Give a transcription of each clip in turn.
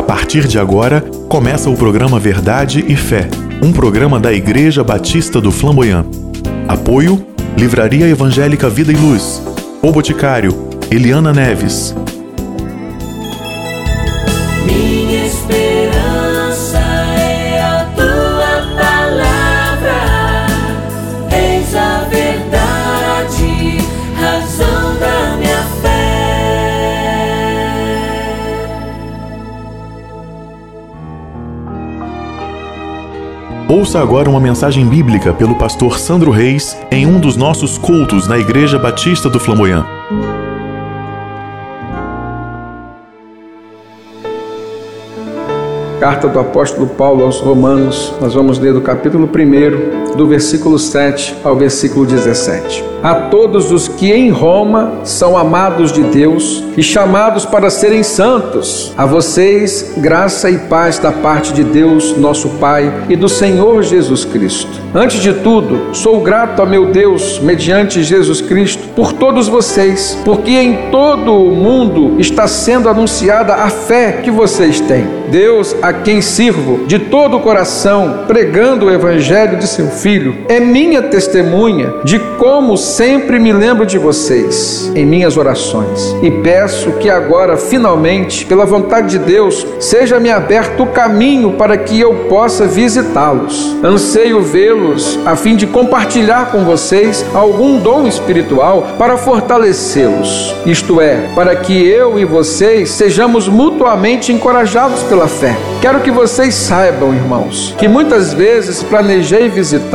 A partir de agora, começa o programa Verdade e Fé, um programa da Igreja Batista do Flamboyant. Apoio: Livraria Evangélica Vida e Luz. O Boticário, Eliana Neves. Ouça agora uma mensagem bíblica pelo pastor Sandro Reis em um dos nossos cultos na Igreja Batista do Flamboyant. Carta do apóstolo Paulo aos Romanos, nós vamos ler do capítulo 1, do versículo 7 ao versículo 17. A todos os que em Roma são amados de Deus e chamados para serem santos, a vocês graça e paz da parte de Deus, nosso Pai, e do Senhor Jesus Cristo. Antes de tudo, sou grato a meu Deus, mediante Jesus Cristo, por todos vocês, porque em todo o mundo está sendo anunciada a fé que vocês têm. Deus, a quem sirvo de todo o coração, pregando o evangelho de seu filho, é minha testemunha de como sempre me lembro de vocês em minhas orações. E peço que agora, finalmente, pela vontade de Deus, seja-me aberto o caminho para que eu possa visitá-los. Anseio vê-los a fim de compartilhar com vocês algum dom espiritual para fortalecê-los. Isto é, para que eu e vocês sejamos mutuamente encorajados pela fé. Quero que vocês saibam, irmãos, que muitas vezes planejei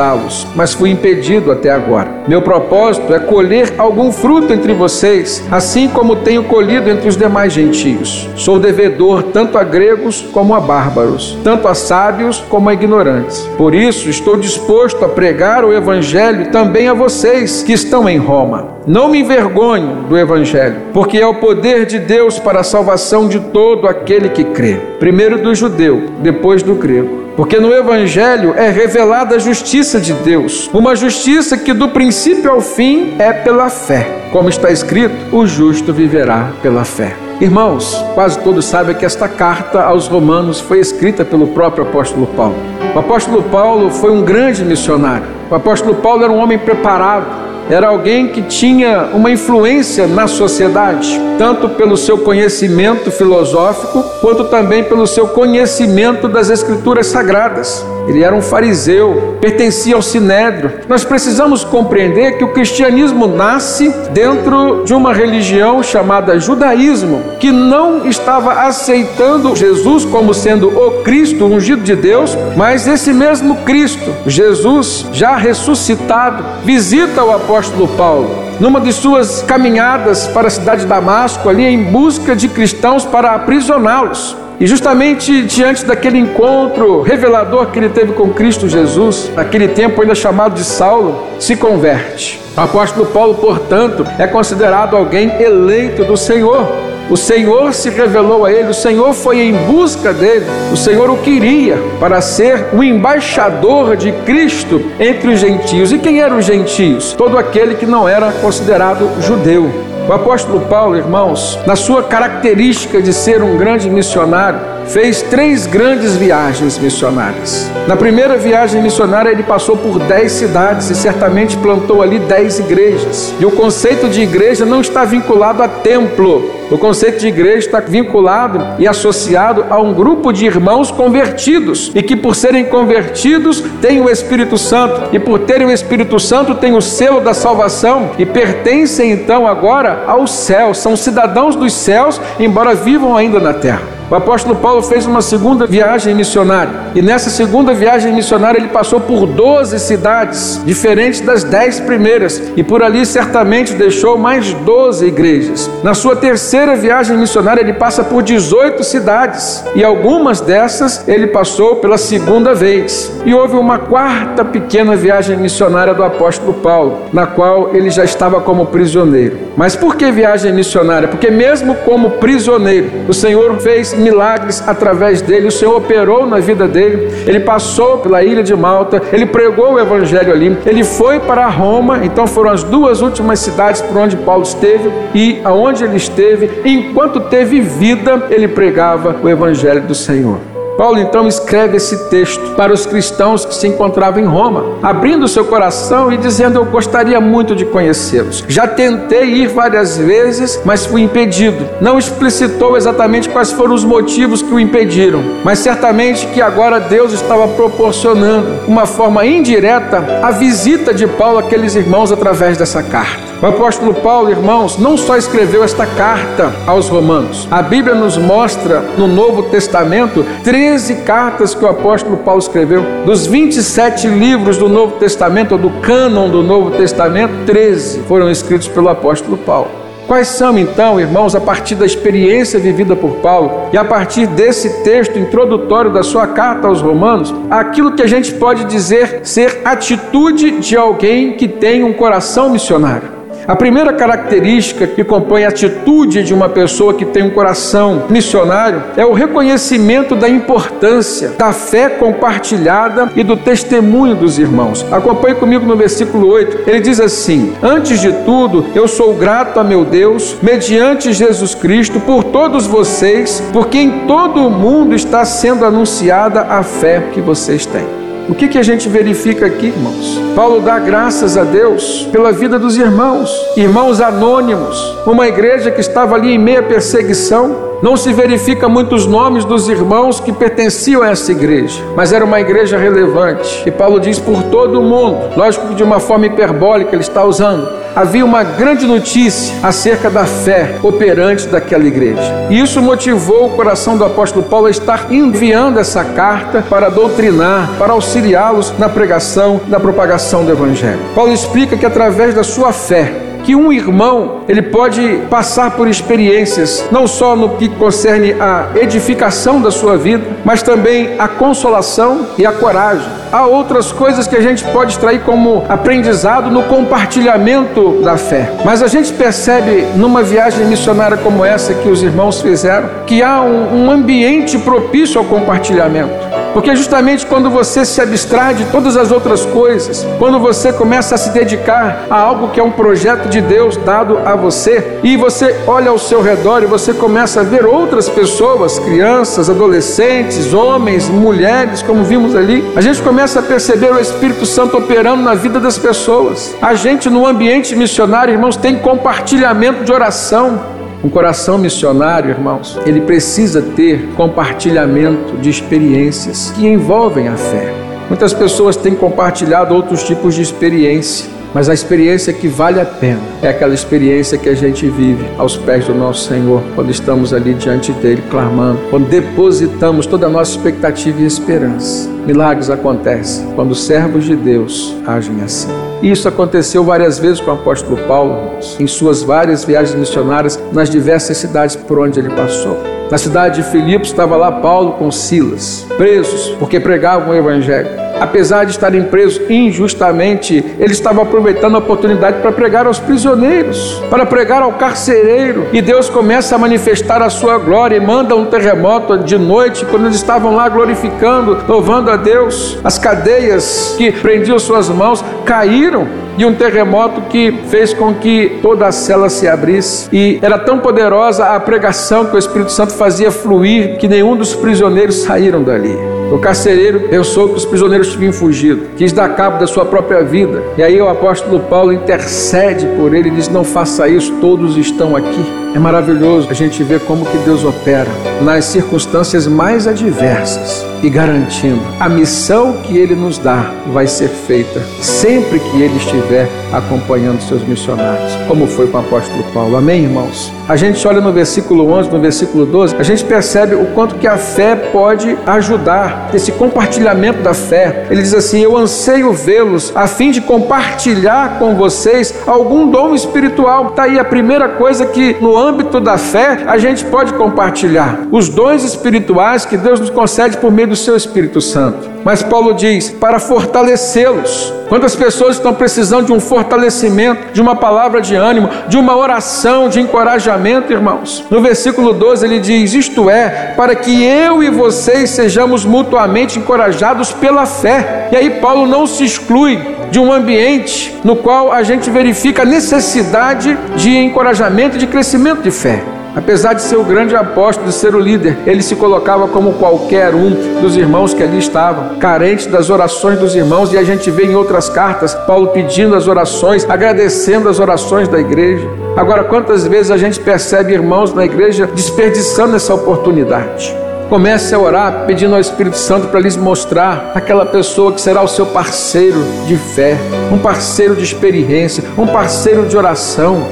visitá-los, mas fui impedido até agora. Meu propósito é colher algum fruto entre vocês, assim como tenho colhido entre os demais gentios. Sou devedor tanto a gregos como a bárbaros, tanto a sábios como a ignorantes. Por isso, estou disposto a pregar o evangelho também a vocês que estão em Roma. Não me envergonho do Evangelho, porque é o poder de Deus para a salvação de todo aquele que crê. Primeiro do judeu, depois do grego. Porque no Evangelho é revelada a justiça de Deus, uma justiça que do princípio ao fim é pela fé. Como está escrito, o justo viverá pela fé. Irmãos, quase todos sabem que esta carta aos Romanos foi escrita pelo próprio apóstolo Paulo. O apóstolo Paulo foi um grande missionário. O apóstolo Paulo era um homem preparado, era alguém que tinha uma influência na sociedade, tanto pelo seu conhecimento filosófico, quanto também pelo seu conhecimento das Escrituras Sagradas. Ele era um fariseu, pertencia ao sinédrio. Nós precisamos compreender que o cristianismo nasce dentro de uma religião chamada judaísmo, que não estava aceitando Jesus como sendo o Cristo ungido de Deus, mas esse mesmo Cristo, Jesus já ressuscitado, visita o apóstolo Paulo numa de suas caminhadas para a cidade de Damasco, ali em busca de cristãos para aprisioná-los. E justamente diante daquele encontro revelador que ele teve com Cristo Jesus, naquele tempo ainda chamado de Saulo, se converte. O apóstolo Paulo, portanto, é considerado alguém eleito do Senhor. O Senhor se revelou a ele, o Senhor foi em busca dele, o Senhor o queria para ser o embaixador de Cristo entre os gentios. E quem eram os gentios? Todo aquele que não era considerado judeu. O apóstolo Paulo, irmãos, na sua característica de ser um grande missionário, fez três grandes viagens missionárias. Na primeira viagem missionária, ele passou por dez cidades e certamente plantou ali dez igrejas. E o conceito de igreja não está vinculado a templo. O conceito de igreja está vinculado e associado a um grupo de irmãos convertidos e que, por serem convertidos, têm o Espírito Santo e, por terem o Espírito Santo, têm o selo da salvação e pertencem então agora ao céu. São cidadãos dos céus, embora vivam ainda na terra. O apóstolo Paulo fez uma segunda viagem missionária. E nessa segunda viagem missionária ele passou por 12 cidades, diferentes das 10 primeiras. E por ali certamente deixou mais 12 igrejas. Na sua terceira viagem missionária ele passa por 18 cidades. E algumas dessas ele passou pela segunda vez. E houve uma quarta pequena viagem missionária do apóstolo Paulo, na qual ele já estava como prisioneiro. Mas por que viagem missionária? Porque mesmo como prisioneiro, o Senhor fez milagres através dele, o Senhor operou na vida dele. Ele passou pela ilha de Malta, ele pregou o evangelho ali, ele foi para Roma, então foram as duas últimas cidades por onde Paulo esteve e aonde ele esteve, enquanto teve vida, ele pregava o evangelho do Senhor. Paulo então escreve esse texto para os cristãos que se encontravam em Roma, abrindo seu coração e dizendo: Eu gostaria muito de conhecê-los. Já tentei ir várias vezes, mas fui impedido. Não explicitou exatamente quais foram os motivos que o impediram, mas certamente que agora Deus estava proporcionando uma forma indireta a visita de Paulo àqueles irmãos através dessa carta. O apóstolo Paulo, irmãos, não só escreveu esta carta aos Romanos, a Bíblia nos mostra no Novo Testamento 13 cartas que o apóstolo Paulo escreveu. Dos 27 livros do Novo Testamento, ou do cânon do Novo Testamento, 13 foram escritos pelo apóstolo Paulo. Quais são então, irmãos, a partir da experiência vivida por Paulo e a partir desse texto introdutório da sua carta aos Romanos, aquilo que a gente pode dizer ser atitude de alguém que tem um coração missionário? A primeira característica que compõe a atitude de uma pessoa que tem um coração missionário é o reconhecimento da importância da fé compartilhada e do testemunho dos irmãos. Acompanhe comigo no versículo 8. Ele diz assim: Antes de tudo, eu sou grato a meu Deus, mediante Jesus Cristo, por todos vocês, porque em todo o mundo está sendo anunciada a fé que vocês têm. O que, que a gente verifica aqui, irmãos? Paulo dá graças a Deus pela vida dos irmãos, irmãos anônimos, uma igreja que estava ali em meia perseguição, não se verifica muitos nomes dos irmãos que pertenciam a essa igreja, mas era uma igreja relevante. E Paulo diz por todo o mundo, lógico que de uma forma hiperbólica ele está usando, havia uma grande notícia acerca da fé operante daquela igreja. E isso motivou o coração do apóstolo Paulo a estar enviando essa carta para doutrinar, para auxiliá-los na pregação, na propagação do evangelho. Paulo explica que através da sua fé, que um irmão ele pode passar por experiências não só no que concerne a edificação da sua vida, mas também a consolação e a coragem. Há outras coisas que a gente pode extrair como aprendizado no compartilhamento da fé. Mas a gente percebe numa viagem missionária como essa que os irmãos fizeram que há um, um ambiente propício ao compartilhamento. Porque justamente quando você se abstrai de todas as outras coisas, quando você começa a se dedicar a algo que é um projeto de Deus dado a você, e você olha ao seu redor e você começa a ver outras pessoas, crianças, adolescentes, homens, mulheres, como vimos ali, a gente começa a perceber o Espírito Santo operando na vida das pessoas. A gente no ambiente missionário, irmãos, tem compartilhamento de oração. Um coração missionário, irmãos, ele precisa ter compartilhamento de experiências que envolvem a fé. Muitas pessoas têm compartilhado outros tipos de experiência, mas a experiência que vale a pena é aquela experiência que a gente vive aos pés do nosso Senhor, quando estamos ali diante dele clamando, quando depositamos toda a nossa expectativa e esperança. Milagres acontecem quando os servos de Deus agem assim. Isso aconteceu várias vezes com o apóstolo Paulo, em suas várias viagens missionárias nas diversas cidades por onde ele passou. Na cidade de Filipos estava lá Paulo com Silas, presos porque pregavam o evangelho apesar de estarem presos injustamente, ele estava aproveitando a oportunidade para pregar aos prisioneiros, para pregar ao carcereiro. E Deus começa a manifestar a sua glória e manda um terremoto de noite, quando eles estavam lá glorificando, louvando a Deus. As cadeias que prendiam suas mãos caíram e um terremoto que fez com que toda a cela se abrisse. E era tão poderosa a pregação que o Espírito Santo fazia fluir que nenhum dos prisioneiros saíram dali. O carcereiro pensou que os prisioneiros tinham fugido, quis dar cabo da sua própria vida. E aí o apóstolo Paulo intercede por ele e diz: Não faça isso, todos estão aqui. É maravilhoso a gente ver como que Deus opera nas circunstâncias mais adversas e garantindo a missão que ele nos dá vai ser feita sempre que ele estiver acompanhando seus missionários, como foi com o apóstolo Paulo. Amém, irmãos? A gente olha no versículo 11, no versículo 12, a gente percebe o quanto que a fé pode ajudar esse compartilhamento da fé. Ele diz assim: "Eu anseio vê-los a fim de compartilhar com vocês algum dom espiritual". Tá aí a primeira coisa que no âmbito da fé, a gente pode compartilhar os dons espirituais que Deus nos concede por meio do seu Espírito Santo. Mas Paulo diz: para fortalecê-los. Quantas pessoas estão precisando de um fortalecimento, de uma palavra de ânimo, de uma oração, de encorajamento, irmãos? No versículo 12 ele diz: Isto é, para que eu e vocês sejamos mutuamente encorajados pela fé. E aí Paulo não se exclui de um ambiente no qual a gente verifica a necessidade de encorajamento e de crescimento de fé. Apesar de ser o grande apóstolo, de ser o líder, ele se colocava como qualquer um dos irmãos que ali estavam, carente das orações dos irmãos, e a gente vê em outras cartas Paulo pedindo as orações, agradecendo as orações da igreja. Agora, quantas vezes a gente percebe irmãos na igreja desperdiçando essa oportunidade? Comece a orar pedindo ao Espírito Santo para lhes mostrar aquela pessoa que será o seu parceiro de fé, um parceiro de experiência, um parceiro de oração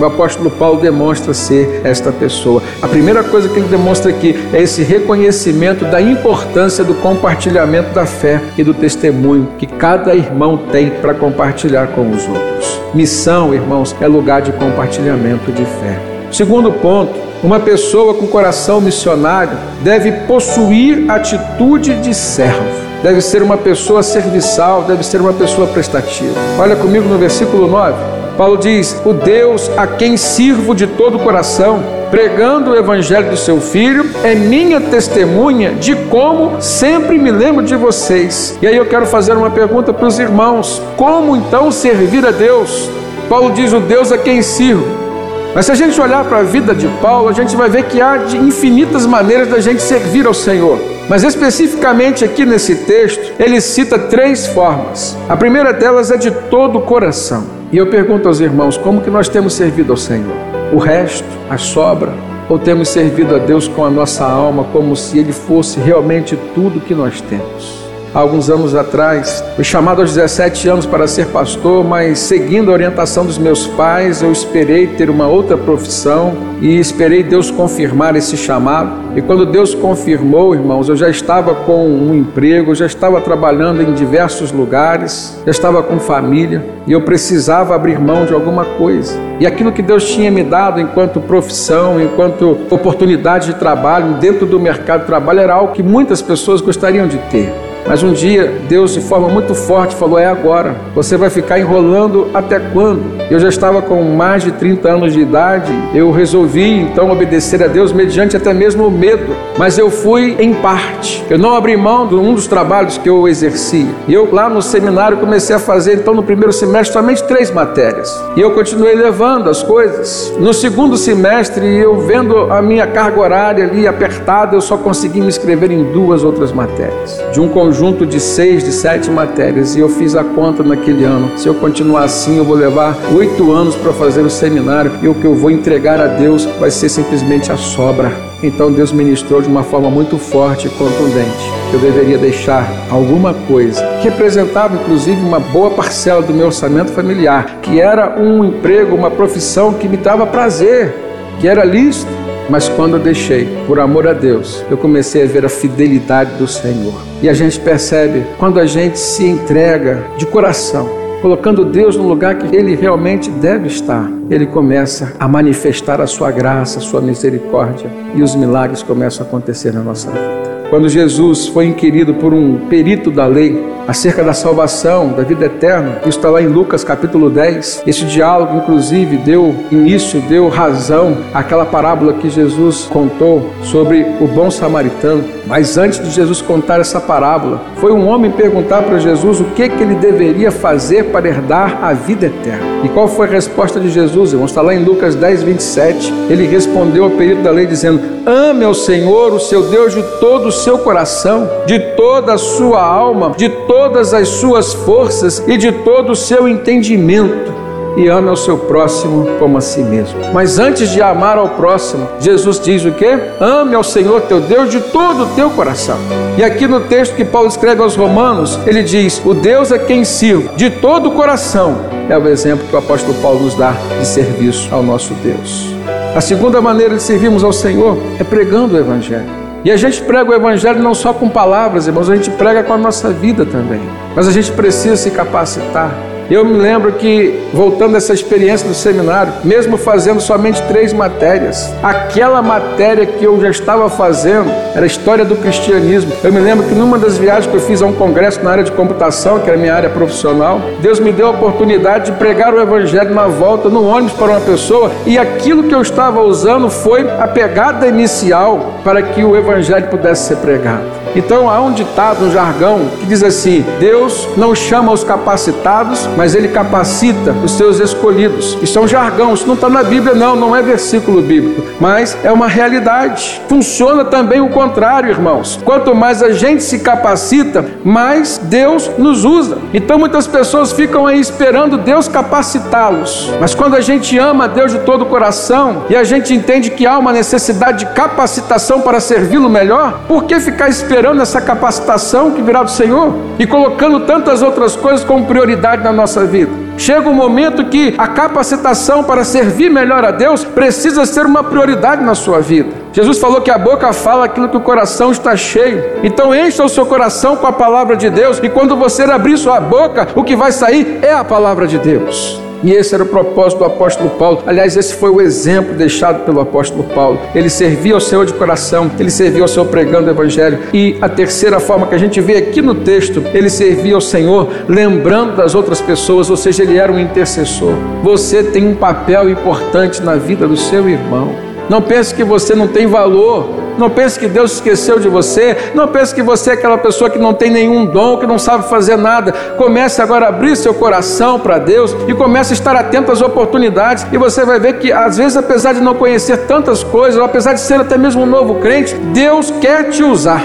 o apóstolo Paulo demonstra ser esta pessoa. A primeira coisa que ele demonstra aqui é esse reconhecimento da importância do compartilhamento da fé e do testemunho que cada irmão tem para compartilhar com os outros. Missão, irmãos, é lugar de compartilhamento de fé. Segundo ponto, uma pessoa com coração missionário deve possuir atitude de servo deve ser uma pessoa serviçal, deve ser uma pessoa prestativa. Olha comigo no versículo 9. Paulo diz: O Deus a quem sirvo de todo o coração, pregando o evangelho do seu filho, é minha testemunha de como sempre me lembro de vocês. E aí eu quero fazer uma pergunta para os irmãos: como então servir a Deus? Paulo diz: O Deus a quem sirvo. Mas se a gente olhar para a vida de Paulo, a gente vai ver que há infinitas maneiras da gente servir ao Senhor. Mas especificamente aqui nesse texto, ele cita três formas. A primeira delas é de todo o coração. E eu pergunto aos irmãos, como que nós temos servido ao Senhor? O resto, a sobra, ou temos servido a Deus com a nossa alma como se Ele fosse realmente tudo que nós temos? Há alguns anos atrás. Fui chamado aos 17 anos para ser pastor, mas seguindo a orientação dos meus pais, eu esperei ter uma outra profissão e esperei Deus confirmar esse chamado. E quando Deus confirmou, irmãos, eu já estava com um emprego, já estava trabalhando em diversos lugares, já estava com família e eu precisava abrir mão de alguma coisa. E aquilo que Deus tinha me dado enquanto profissão, enquanto oportunidade de trabalho dentro do mercado de trabalho era algo que muitas pessoas gostariam de ter. Mas um dia Deus, de forma muito forte, falou: É agora. Você vai ficar enrolando até quando? Eu já estava com mais de 30 anos de idade. Eu resolvi então obedecer a Deus mediante até mesmo o medo. Mas eu fui em parte. Eu não abri mão de um dos trabalhos que eu exercia. E eu lá no seminário comecei a fazer, então, no primeiro semestre, somente três matérias. E eu continuei levando as coisas. No segundo semestre, eu vendo a minha carga horária ali apertada, eu só consegui me inscrever em duas outras matérias. De um conjunto de seis, de sete matérias. E eu fiz a conta naquele ano. Se eu continuar assim, eu vou levar oito anos para fazer o seminário. E o que eu vou entregar a Deus vai ser simplesmente a sobra. Então Deus ministrou de uma forma muito forte e contundente. Eu deveria deixar alguma coisa que representava inclusive uma boa parcela do meu orçamento familiar, que era um emprego, uma profissão que me dava prazer, que era lícito. Mas quando eu deixei, por amor a Deus, eu comecei a ver a fidelidade do Senhor. E a gente percebe quando a gente se entrega de coração, colocando Deus no lugar que Ele realmente deve estar, Ele começa a manifestar a sua graça, a sua misericórdia e os milagres começam a acontecer na nossa vida. Quando Jesus foi inquirido por um perito da lei acerca da salvação, da vida eterna, isso está lá em Lucas capítulo 10. Esse diálogo, inclusive, deu início, deu razão àquela parábola que Jesus contou sobre o bom samaritano. Mas antes de Jesus contar essa parábola, foi um homem perguntar para Jesus o que, que ele deveria fazer para herdar a vida eterna. E qual foi a resposta de Jesus? Vamos estar lá em Lucas 10, 27. Ele respondeu ao perito da lei dizendo: Ame ao Senhor, o seu Deus, de todo o seu coração, de toda a sua alma, de todas as suas forças e de todo o seu entendimento e ame ao seu próximo como a si mesmo. Mas antes de amar ao próximo, Jesus diz o que? Ame ao Senhor teu Deus de todo o teu coração. E aqui no texto que Paulo escreve aos Romanos, ele diz: O Deus a quem sirvo de todo o coração é o exemplo que o apóstolo Paulo nos dá de serviço ao nosso Deus. A segunda maneira de servirmos ao Senhor é pregando o Evangelho. E a gente prega o Evangelho não só com palavras, irmãos, a gente prega com a nossa vida também. Mas a gente precisa se capacitar Eu me lembro que, voltando essa experiência do seminário, mesmo fazendo somente três matérias, aquela matéria que eu já estava fazendo era história do cristianismo. Eu me lembro que numa das viagens que eu fiz a um congresso na área de computação, que era minha área profissional, Deus me deu a oportunidade de pregar o evangelho na volta no ônibus para uma pessoa e aquilo que eu estava usando foi a pegada inicial para que o evangelho pudesse ser pregado. Então há um ditado, um jargão, que diz assim: Deus não chama os capacitados, mas Ele capacita os seus escolhidos. Isso é um jargão, isso não está na Bíblia, não, não é versículo bíblico, mas é uma realidade. Funciona também o contrário, irmãos. Quanto mais a gente se capacita, mais Deus nos usa. Então muitas pessoas ficam aí esperando Deus capacitá-los. Mas quando a gente ama Deus de todo o coração e a gente entende que há uma necessidade de capacitação para servi-lo melhor, por que ficar esperando? Esperando essa capacitação que virá do Senhor e colocando tantas outras coisas como prioridade na nossa vida. Chega um momento que a capacitação para servir melhor a Deus precisa ser uma prioridade na sua vida. Jesus falou que a boca fala aquilo que o coração está cheio. Então encha o seu coração com a palavra de Deus e quando você abrir sua boca, o que vai sair é a palavra de Deus. E esse era o propósito do apóstolo Paulo. Aliás, esse foi o exemplo deixado pelo apóstolo Paulo. Ele servia ao Senhor de coração, ele servia ao Senhor pregando o evangelho. E a terceira forma que a gente vê aqui no texto, ele servia ao Senhor lembrando das outras pessoas, ou seja, ele era um intercessor. Você tem um papel importante na vida do seu irmão. Não pense que você não tem valor não pense que Deus esqueceu de você. Não pense que você é aquela pessoa que não tem nenhum dom, que não sabe fazer nada. Comece agora a abrir seu coração para Deus e comece a estar atento às oportunidades. E você vai ver que, às vezes, apesar de não conhecer tantas coisas, ou apesar de ser até mesmo um novo crente, Deus quer te usar.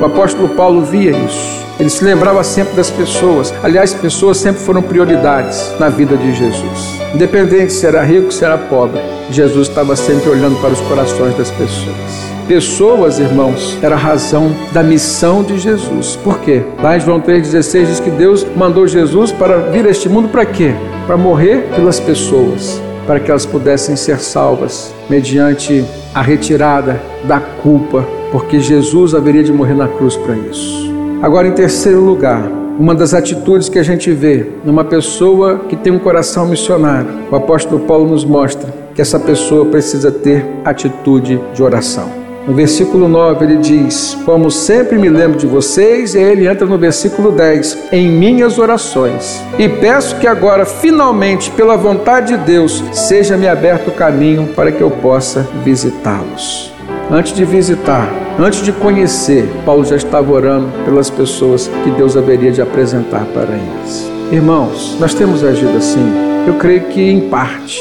O apóstolo Paulo via isso. Ele se lembrava sempre das pessoas. Aliás, pessoas sempre foram prioridades na vida de Jesus. Independente se era rico, se era pobre, Jesus estava sempre olhando para os corações das pessoas. Pessoas, irmãos, era a razão da missão de Jesus. Por quê? Lá em João 3,16 diz que Deus mandou Jesus para vir a este mundo para quê? Para morrer pelas pessoas, para que elas pudessem ser salvas mediante a retirada da culpa, porque Jesus haveria de morrer na cruz para isso. Agora, em terceiro lugar, uma das atitudes que a gente vê numa pessoa que tem um coração missionário, o apóstolo Paulo nos mostra que essa pessoa precisa ter atitude de oração. No versículo 9 ele diz: Como sempre me lembro de vocês, e ele entra no versículo 10: Em minhas orações. E peço que agora, finalmente, pela vontade de Deus, seja-me aberto o caminho para que eu possa visitá-los. Antes de visitar, antes de conhecer, Paulo já estava orando pelas pessoas que Deus haveria de apresentar para eles. Irmãos, nós temos agido assim, eu creio que em parte.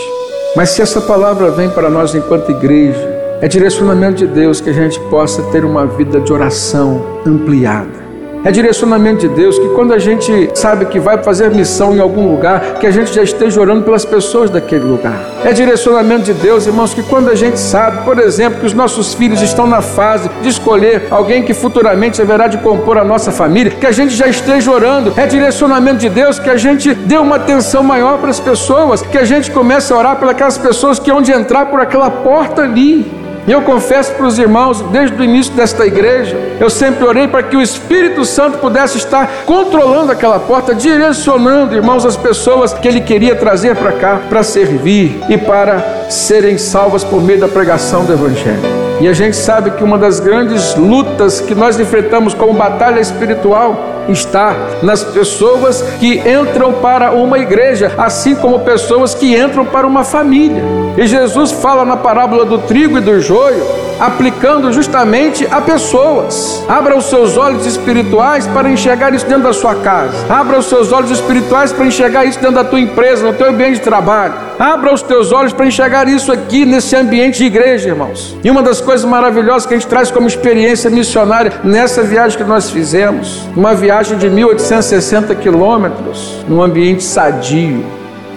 Mas se essa palavra vem para nós enquanto igreja, é direcionamento de Deus que a gente possa ter uma vida de oração ampliada. É direcionamento de Deus que quando a gente sabe que vai fazer missão em algum lugar, que a gente já esteja orando pelas pessoas daquele lugar. É direcionamento de Deus, irmãos, que quando a gente sabe, por exemplo, que os nossos filhos estão na fase de escolher alguém que futuramente haverá de compor a nossa família, que a gente já esteja orando. É direcionamento de Deus que a gente dê uma atenção maior para as pessoas, que a gente comece a orar pelas pessoas que hão de entrar por aquela porta ali. E eu confesso para os irmãos, desde o início desta igreja, eu sempre orei para que o Espírito Santo pudesse estar controlando aquela porta, direcionando, irmãos, as pessoas que ele queria trazer para cá para servir e para serem salvas por meio da pregação do Evangelho. E a gente sabe que uma das grandes lutas que nós enfrentamos como batalha espiritual está nas pessoas que entram para uma igreja, assim como pessoas que entram para uma família. E Jesus fala na parábola do trigo e do joio, aplicando justamente a pessoas. Abra os seus olhos espirituais para enxergar isso dentro da sua casa. Abra os seus olhos espirituais para enxergar isso dentro da tua empresa, no teu ambiente de trabalho. Abra os teus olhos para enxergar isso aqui nesse ambiente de igreja, irmãos. E uma das coisas maravilhosas que a gente traz como experiência missionária nessa viagem que nós fizemos, uma viagem de 1860 quilômetros, num ambiente sadio,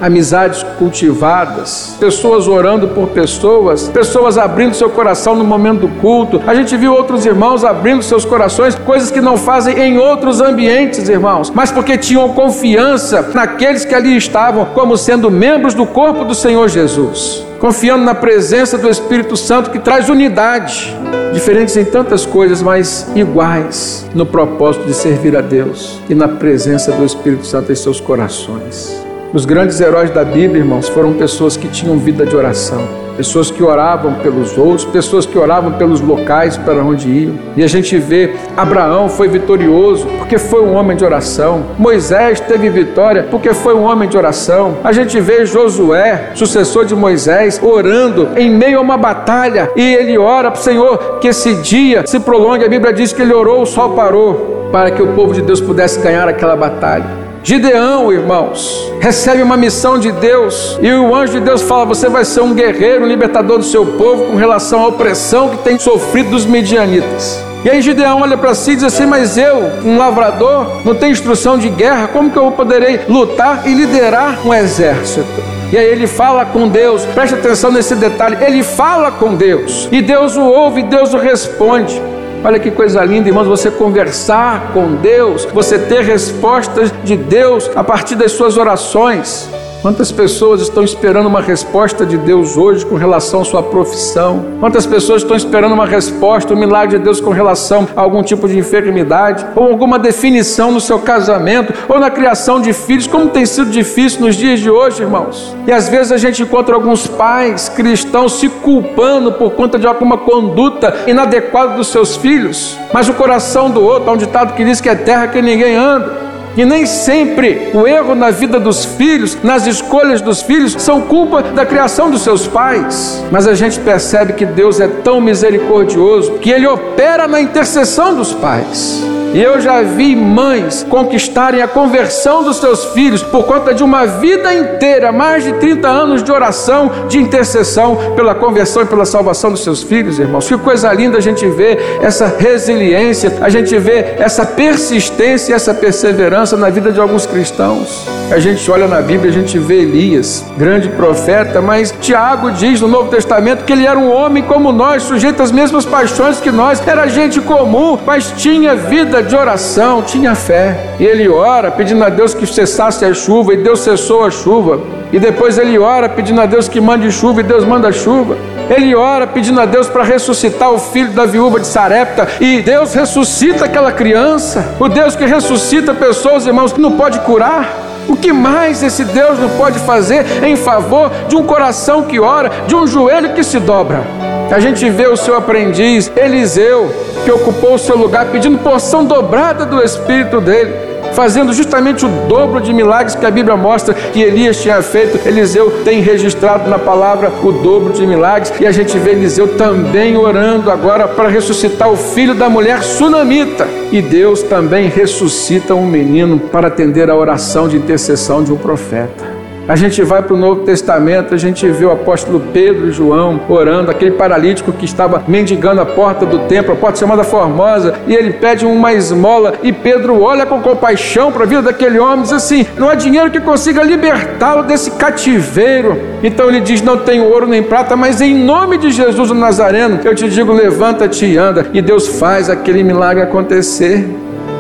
amizades cultivadas, pessoas orando por pessoas, pessoas abrindo seu coração no momento do culto. A gente viu outros irmãos abrindo seus corações, coisas que não fazem em outros ambientes, irmãos, mas porque tinham confiança naqueles que ali estavam, como sendo membros do corpo do Senhor Jesus. Confiando na presença do Espírito Santo que traz unidade, diferentes em tantas coisas, mas iguais no propósito de servir a Deus e na presença do Espírito Santo em seus corações. Os grandes heróis da Bíblia, irmãos, foram pessoas que tinham vida de oração, pessoas que oravam pelos outros, pessoas que oravam pelos locais para onde iam. E a gente vê Abraão foi vitorioso porque foi um homem de oração. Moisés teve vitória porque foi um homem de oração. A gente vê Josué, sucessor de Moisés, orando em meio a uma batalha e ele ora para o Senhor que esse dia se prolongue. A Bíblia diz que ele orou, o sol parou para que o povo de Deus pudesse ganhar aquela batalha. Gideão, irmãos, recebe uma missão de Deus e o anjo de Deus fala: Você vai ser um guerreiro, um libertador do seu povo com relação à opressão que tem sofrido dos medianitas. E aí Gideão olha para si e diz assim: Mas eu, um lavrador, não tenho instrução de guerra, como que eu poderei lutar e liderar um exército? E aí ele fala com Deus, preste atenção nesse detalhe: ele fala com Deus, e Deus o ouve, e Deus o responde. Olha que coisa linda, irmãos, você conversar com Deus, você ter respostas de Deus a partir das suas orações. Quantas pessoas estão esperando uma resposta de Deus hoje com relação à sua profissão? Quantas pessoas estão esperando uma resposta, um milagre de Deus com relação a algum tipo de enfermidade? Ou alguma definição no seu casamento? Ou na criação de filhos? Como tem sido difícil nos dias de hoje, irmãos? E às vezes a gente encontra alguns pais cristãos se culpando por conta de alguma conduta inadequada dos seus filhos. Mas o coração do outro, há um ditado que diz que é terra que ninguém anda. E nem sempre o erro na vida dos filhos, nas escolhas dos filhos, são culpa da criação dos seus pais. Mas a gente percebe que Deus é tão misericordioso que Ele opera na intercessão dos pais. E eu já vi mães conquistarem a conversão dos seus filhos por conta de uma vida inteira, mais de 30 anos de oração, de intercessão pela conversão e pela salvação dos seus filhos, irmãos. Que coisa linda a gente vê essa resiliência, a gente vê essa persistência essa perseverança na vida de alguns cristãos. A gente olha na Bíblia, a gente vê Elias, grande profeta, mas Tiago diz no Novo Testamento que ele era um homem como nós, sujeito às mesmas paixões que nós, era gente comum, mas tinha vida de oração, tinha fé. E ele ora pedindo a Deus que cessasse a chuva, e Deus cessou a chuva. E depois ele ora pedindo a Deus que mande chuva, e Deus manda chuva. Ele ora pedindo a Deus para ressuscitar o filho da viúva de Sarepta, e Deus ressuscita aquela criança. O Deus que ressuscita pessoas, irmãos, que não pode curar. O que mais esse Deus não pode fazer em favor de um coração que ora, de um joelho que se dobra? A gente vê o seu aprendiz, Eliseu, que ocupou o seu lugar pedindo porção dobrada do Espírito dele, fazendo justamente o dobro de milagres que a Bíblia mostra que Elias tinha feito. Eliseu tem registrado na palavra o dobro de milagres, e a gente vê Eliseu também orando agora para ressuscitar o filho da mulher sunamita. E Deus também ressuscita um menino para atender a oração de intercessão de um profeta. A gente vai para o Novo Testamento, a gente vê o apóstolo Pedro e João orando, aquele paralítico que estava mendigando a porta do templo, a porta chamada Formosa, e ele pede uma esmola, e Pedro olha com compaixão para a vida daquele homem e diz assim: não há dinheiro que consiga libertá-lo desse cativeiro. Então ele diz: Não tenho ouro nem prata, mas em nome de Jesus o Nazareno, eu te digo: levanta-te e anda. E Deus faz aquele milagre acontecer.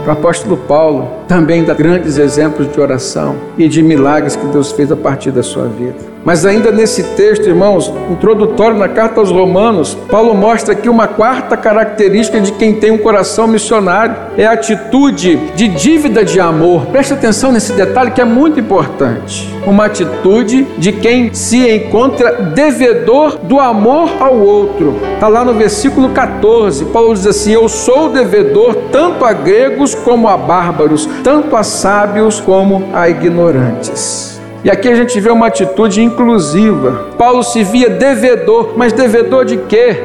O apóstolo Paulo também dá grandes exemplos de oração e de milagres que Deus fez a partir da sua vida. Mas ainda nesse texto, irmãos, introdutório na carta aos Romanos, Paulo mostra aqui uma quarta característica de quem tem um coração missionário: é a atitude de dívida de amor. Preste atenção nesse detalhe que é muito importante. Uma atitude de quem se encontra devedor do amor ao outro. Está lá no versículo 14. Paulo diz assim: Eu sou devedor tanto a gregos como a bárbaros, tanto a sábios como a ignorantes. E aqui a gente vê uma atitude inclusiva. Paulo se via devedor, mas devedor de quê?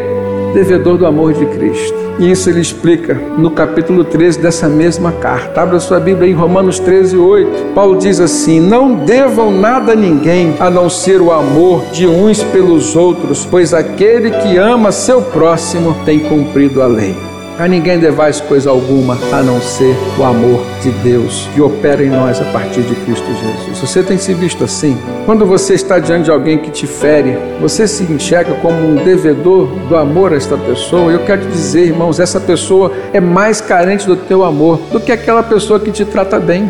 Devedor do amor de Cristo. E isso ele explica no capítulo 13 dessa mesma carta. Abra sua Bíblia em Romanos 13, 8. Paulo diz assim: Não devam nada a ninguém a não ser o amor de uns pelos outros, pois aquele que ama seu próximo tem cumprido a lei. A ninguém devais coisa alguma a não ser o amor de Deus que opera em nós a partir de Cristo Jesus. Você tem se visto assim? Quando você está diante de alguém que te fere, você se enxerga como um devedor do amor a esta pessoa. Eu quero te dizer, irmãos, essa pessoa é mais carente do teu amor do que aquela pessoa que te trata bem.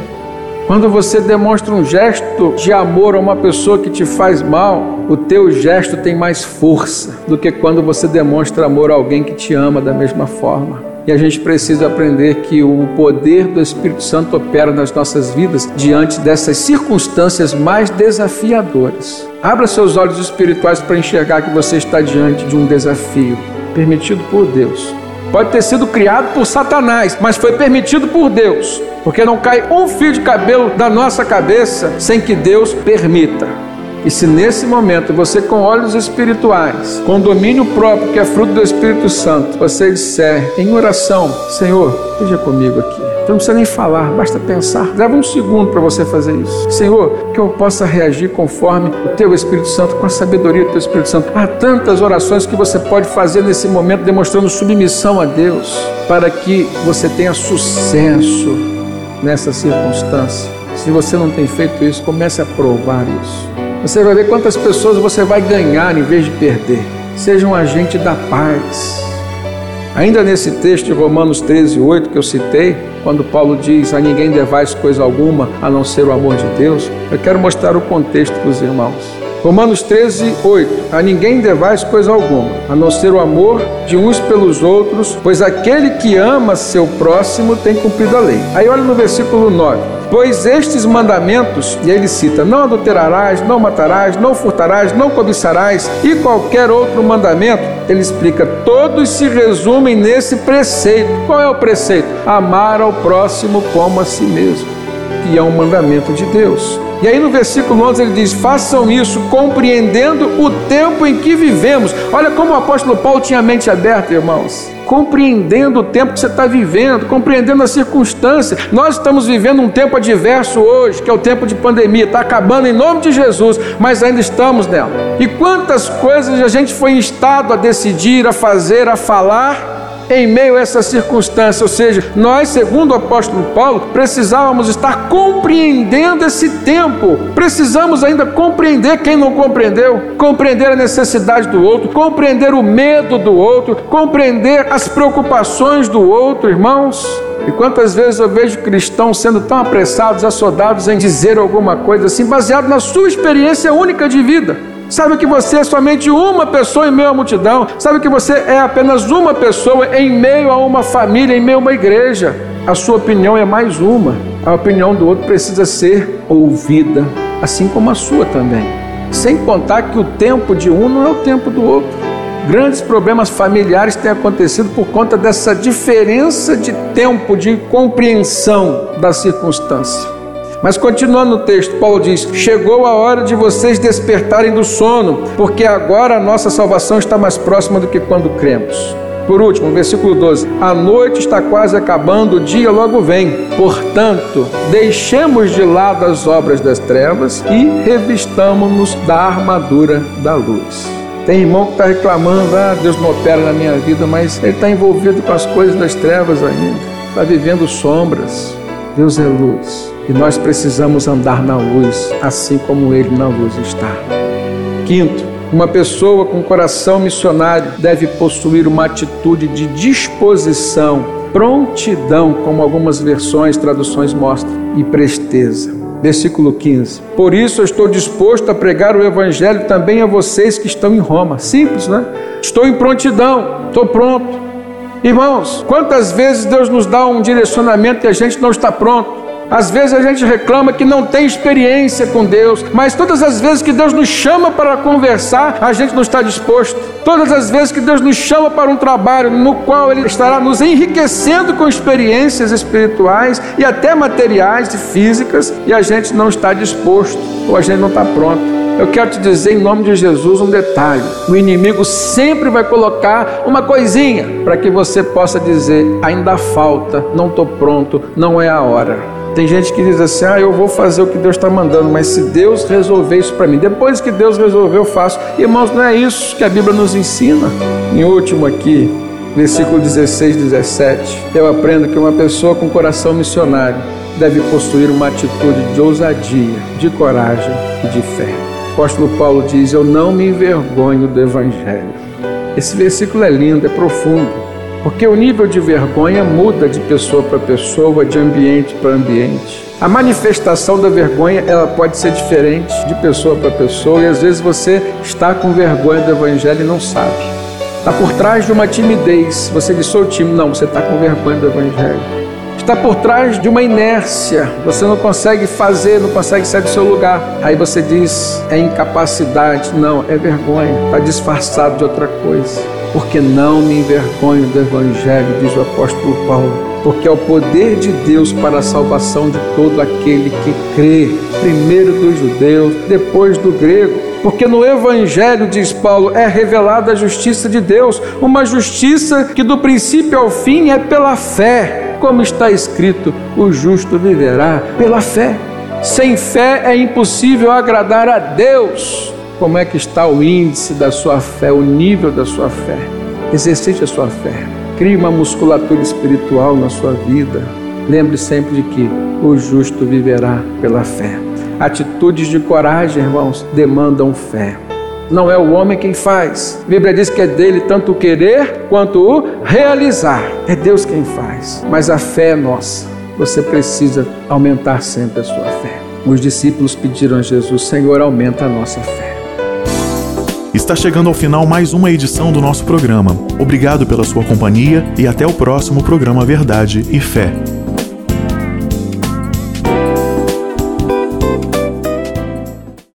Quando você demonstra um gesto de amor a uma pessoa que te faz mal, o teu gesto tem mais força do que quando você demonstra amor a alguém que te ama da mesma forma. E a gente precisa aprender que o poder do Espírito Santo opera nas nossas vidas diante dessas circunstâncias mais desafiadoras. Abra seus olhos espirituais para enxergar que você está diante de um desafio permitido por Deus. Pode ter sido criado por Satanás, mas foi permitido por Deus, porque não cai um fio de cabelo da nossa cabeça sem que Deus permita. E se nesse momento você, com olhos espirituais, com domínio próprio, que é fruto do Espírito Santo, você disser em oração: Senhor, esteja comigo aqui. Você não precisa nem falar, basta pensar. Leva um segundo para você fazer isso. Senhor, que eu possa reagir conforme o teu Espírito Santo, com a sabedoria do teu Espírito Santo. Há tantas orações que você pode fazer nesse momento, demonstrando submissão a Deus, para que você tenha sucesso nessa circunstância. Se você não tem feito isso, comece a provar isso. Você vai ver quantas pessoas você vai ganhar em vez de perder. Seja um agente da paz. Ainda nesse texto de Romanos 13, 8 que eu citei, quando Paulo diz a ninguém devais coisa alguma a não ser o amor de Deus, eu quero mostrar o contexto para os irmãos. Romanos 13, 8. A ninguém devais coisa alguma, a não ser o amor de uns pelos outros, pois aquele que ama seu próximo tem cumprido a lei. Aí olha no versículo 9. Pois estes mandamentos, e ele cita: não adulterarás, não matarás, não furtarás, não cobiçarás, e qualquer outro mandamento, ele explica, todos se resumem nesse preceito. Qual é o preceito? Amar ao próximo como a si mesmo, que é um mandamento de Deus. E aí no versículo 11 ele diz: façam isso compreendendo o tempo em que vivemos. Olha como o apóstolo Paulo tinha a mente aberta, irmãos compreendendo o tempo que você está vivendo, compreendendo a circunstância. Nós estamos vivendo um tempo adverso hoje, que é o tempo de pandemia, está acabando em nome de Jesus, mas ainda estamos nela. E quantas coisas a gente foi instado a decidir, a fazer, a falar em meio a essa circunstância. Ou seja, nós, segundo o apóstolo Paulo, precisávamos estar compreendendo esse tempo. Precisamos ainda compreender quem não compreendeu, compreender a necessidade do outro, compreender o medo do outro, compreender as preocupações do outro, irmãos. E quantas vezes eu vejo cristãos sendo tão apressados, assodados em dizer alguma coisa assim, baseado na sua experiência única de vida. Sabe que você é somente uma pessoa em meio à multidão. Sabe que você é apenas uma pessoa em meio a uma família, em meio a uma igreja. A sua opinião é mais uma. A opinião do outro precisa ser ouvida, assim como a sua também. Sem contar que o tempo de um não é o tempo do outro. Grandes problemas familiares têm acontecido por conta dessa diferença de tempo de compreensão da circunstância. Mas continuando o texto, Paulo diz: Chegou a hora de vocês despertarem do sono, porque agora a nossa salvação está mais próxima do que quando cremos. Por último, versículo 12: A noite está quase acabando, o dia logo vem. Portanto, deixemos de lado as obras das trevas e revistamos-nos da armadura da luz. Tem irmão que está reclamando: Ah, Deus não opera na minha vida, mas ele está envolvido com as coisas das trevas ainda, está vivendo sombras. Deus é luz e nós precisamos andar na luz, assim como Ele na luz está. Quinto, uma pessoa com coração missionário deve possuir uma atitude de disposição, prontidão, como algumas versões, traduções mostram, e presteza. Versículo 15. Por isso eu estou disposto a pregar o Evangelho também a vocês que estão em Roma. Simples, né? Estou em prontidão, estou pronto. Irmãos, quantas vezes Deus nos dá um direcionamento e a gente não está pronto? Às vezes a gente reclama que não tem experiência com Deus, mas todas as vezes que Deus nos chama para conversar, a gente não está disposto. Todas as vezes que Deus nos chama para um trabalho no qual Ele estará nos enriquecendo com experiências espirituais e até materiais e físicas, e a gente não está disposto ou a gente não está pronto. Eu quero te dizer em nome de Jesus um detalhe: o inimigo sempre vai colocar uma coisinha para que você possa dizer, ainda falta, não estou pronto, não é a hora. Tem gente que diz assim: ah, eu vou fazer o que Deus está mandando, mas se Deus resolver isso para mim, depois que Deus resolver, eu faço. Irmãos, não é isso que a Bíblia nos ensina. Em último aqui, versículo 16, 17, eu aprendo que uma pessoa com coração missionário deve possuir uma atitude de ousadia, de coragem e de fé. O apóstolo Paulo diz: Eu não me envergonho do Evangelho. Esse versículo é lindo, é profundo, porque o nível de vergonha muda de pessoa para pessoa, de ambiente para ambiente. A manifestação da vergonha ela pode ser diferente de pessoa para pessoa e às vezes você está com vergonha do Evangelho e não sabe. Está por trás de uma timidez. Você diz, sou tímido. Não, você está com vergonha do Evangelho. Está por trás de uma inércia. Você não consegue fazer, não consegue sair do seu lugar. Aí você diz, é incapacidade. Não, é vergonha. Está disfarçado de outra coisa. Porque não me envergonho do Evangelho, diz o apóstolo Paulo porque é o poder de Deus para a salvação de todo aquele que crê, primeiro dos judeus, depois do grego. Porque no Evangelho, diz Paulo, é revelada a justiça de Deus, uma justiça que do princípio ao fim é pela fé. Como está escrito, o justo viverá pela fé. Sem fé é impossível agradar a Deus. Como é que está o índice da sua fé, o nível da sua fé? Exercite a sua fé. Crie uma musculatura espiritual na sua vida. Lembre sempre de que o justo viverá pela fé. Atitudes de coragem, irmãos, demandam fé. Não é o homem quem faz. A Bíblia diz que é dele tanto o querer quanto o realizar. É Deus quem faz. Mas a fé é nossa. Você precisa aumentar sempre a sua fé. Os discípulos pediram a Jesus: Senhor, aumenta a nossa fé. Está chegando ao final mais uma edição do nosso programa. Obrigado pela sua companhia e até o próximo programa Verdade e Fé.